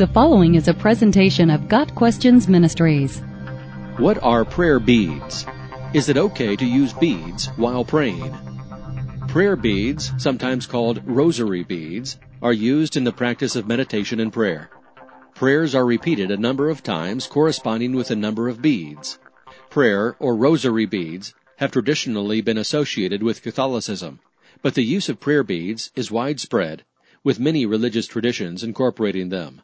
The following is a presentation of Got Questions Ministries. What are prayer beads? Is it okay to use beads while praying? Prayer beads, sometimes called rosary beads, are used in the practice of meditation and prayer. Prayers are repeated a number of times corresponding with a number of beads. Prayer or rosary beads have traditionally been associated with Catholicism, but the use of prayer beads is widespread, with many religious traditions incorporating them.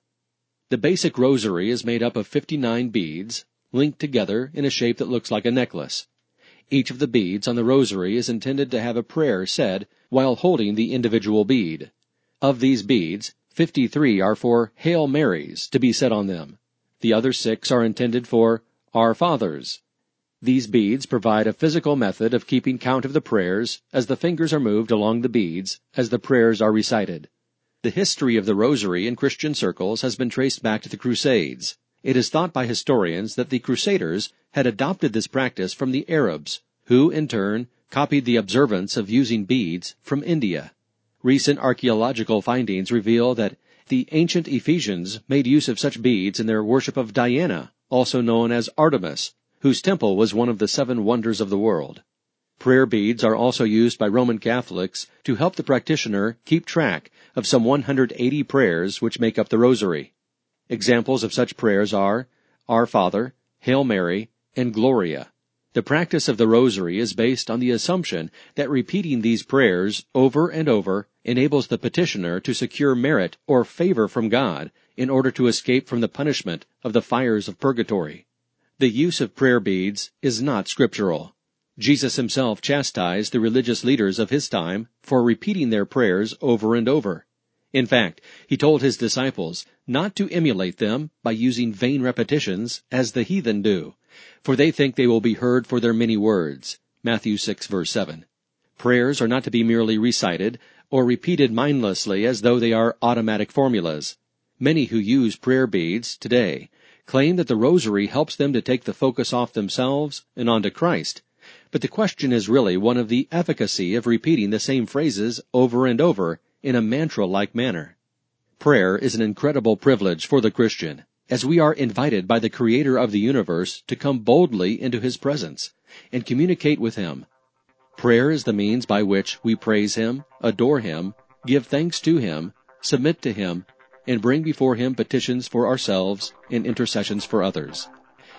The basic rosary is made up of 59 beads, linked together in a shape that looks like a necklace. Each of the beads on the rosary is intended to have a prayer said while holding the individual bead. Of these beads, 53 are for Hail Marys to be said on them. The other six are intended for Our Fathers. These beads provide a physical method of keeping count of the prayers as the fingers are moved along the beads as the prayers are recited. The history of the rosary in Christian circles has been traced back to the Crusades. It is thought by historians that the Crusaders had adopted this practice from the Arabs, who, in turn, copied the observance of using beads from India. Recent archaeological findings reveal that the ancient Ephesians made use of such beads in their worship of Diana, also known as Artemis, whose temple was one of the seven wonders of the world. Prayer beads are also used by Roman Catholics to help the practitioner keep track of some 180 prayers which make up the Rosary. Examples of such prayers are Our Father, Hail Mary, and Gloria. The practice of the Rosary is based on the assumption that repeating these prayers over and over enables the petitioner to secure merit or favor from God in order to escape from the punishment of the fires of purgatory. The use of prayer beads is not scriptural. Jesus himself chastised the religious leaders of his time for repeating their prayers over and over. In fact, he told his disciples not to emulate them by using vain repetitions as the heathen do, for they think they will be heard for their many words. Matthew 6 verse 7. Prayers are not to be merely recited or repeated mindlessly as though they are automatic formulas. Many who use prayer beads today claim that the rosary helps them to take the focus off themselves and onto Christ but the question is really one of the efficacy of repeating the same phrases over and over in a mantra-like manner. Prayer is an incredible privilege for the Christian, as we are invited by the Creator of the universe to come boldly into His presence and communicate with Him. Prayer is the means by which we praise Him, adore Him, give thanks to Him, submit to Him, and bring before Him petitions for ourselves and intercessions for others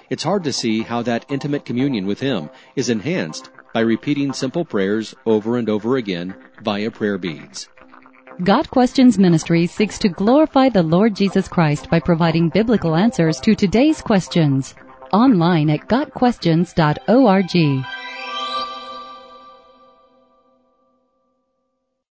it's hard to see how that intimate communion with Him is enhanced by repeating simple prayers over and over again via prayer beads. Got Questions Ministry seeks to glorify the Lord Jesus Christ by providing biblical answers to today's questions. Online at GotQuestions.org.